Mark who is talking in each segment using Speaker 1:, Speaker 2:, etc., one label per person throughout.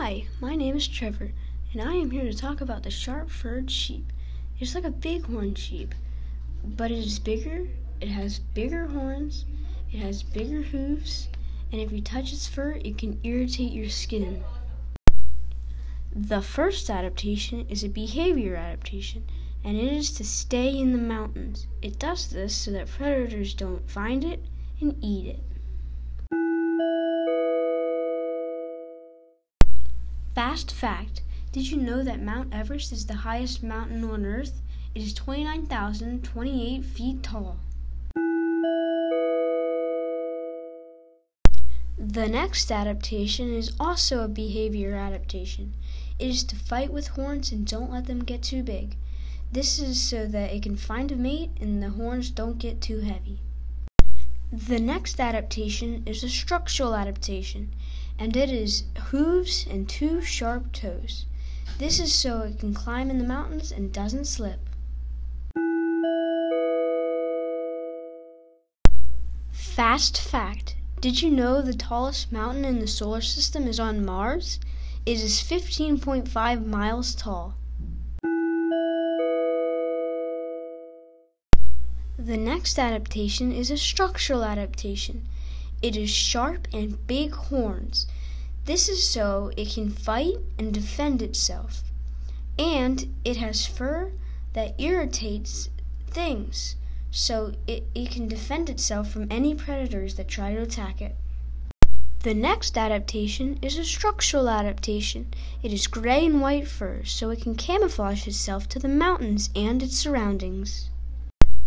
Speaker 1: is Trevor, and I am here to talk about the sharp furred sheep. It's like a bighorn sheep, but it is bigger, it has bigger horns, it has bigger hooves, and if you touch its fur, it can irritate your skin. The first adaptation is a behavior adaptation, and it is to stay in the mountains. It does this so that predators don't find it and eat it. Fast fact Did you know that Mount Everest is the highest mountain on Earth? It is 29,028 feet tall. The next adaptation is also a behavior adaptation. It is to fight with horns and don't let them get too big. This is so that it can find a mate and the horns don't get too heavy. The next adaptation is a structural adaptation, and it is hooves and two sharp toes. This is so it can climb in the mountains and doesn't slip. Fast fact Did you know the tallest mountain in the solar system is on Mars? It is 15.5 miles tall. The next adaptation is a structural adaptation. It is sharp and big horns. This is so it can fight and defend itself. And it has fur that irritates things, so it, it can defend itself from any predators that try to attack it. The next adaptation is a structural adaptation. It is gray and white fur, so it can camouflage itself to the mountains and its surroundings.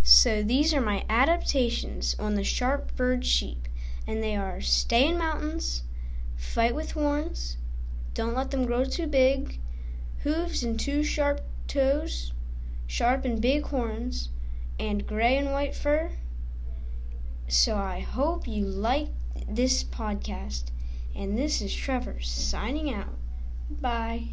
Speaker 1: So these are my adaptations on the sharp furred sheep, and they are stay in mountains, fight with horns, don't let them grow too big, hooves and two sharp toes, sharp and big horns, and gray and white fur. So I hope you liked this podcast, and this is Trevor signing out. Bye.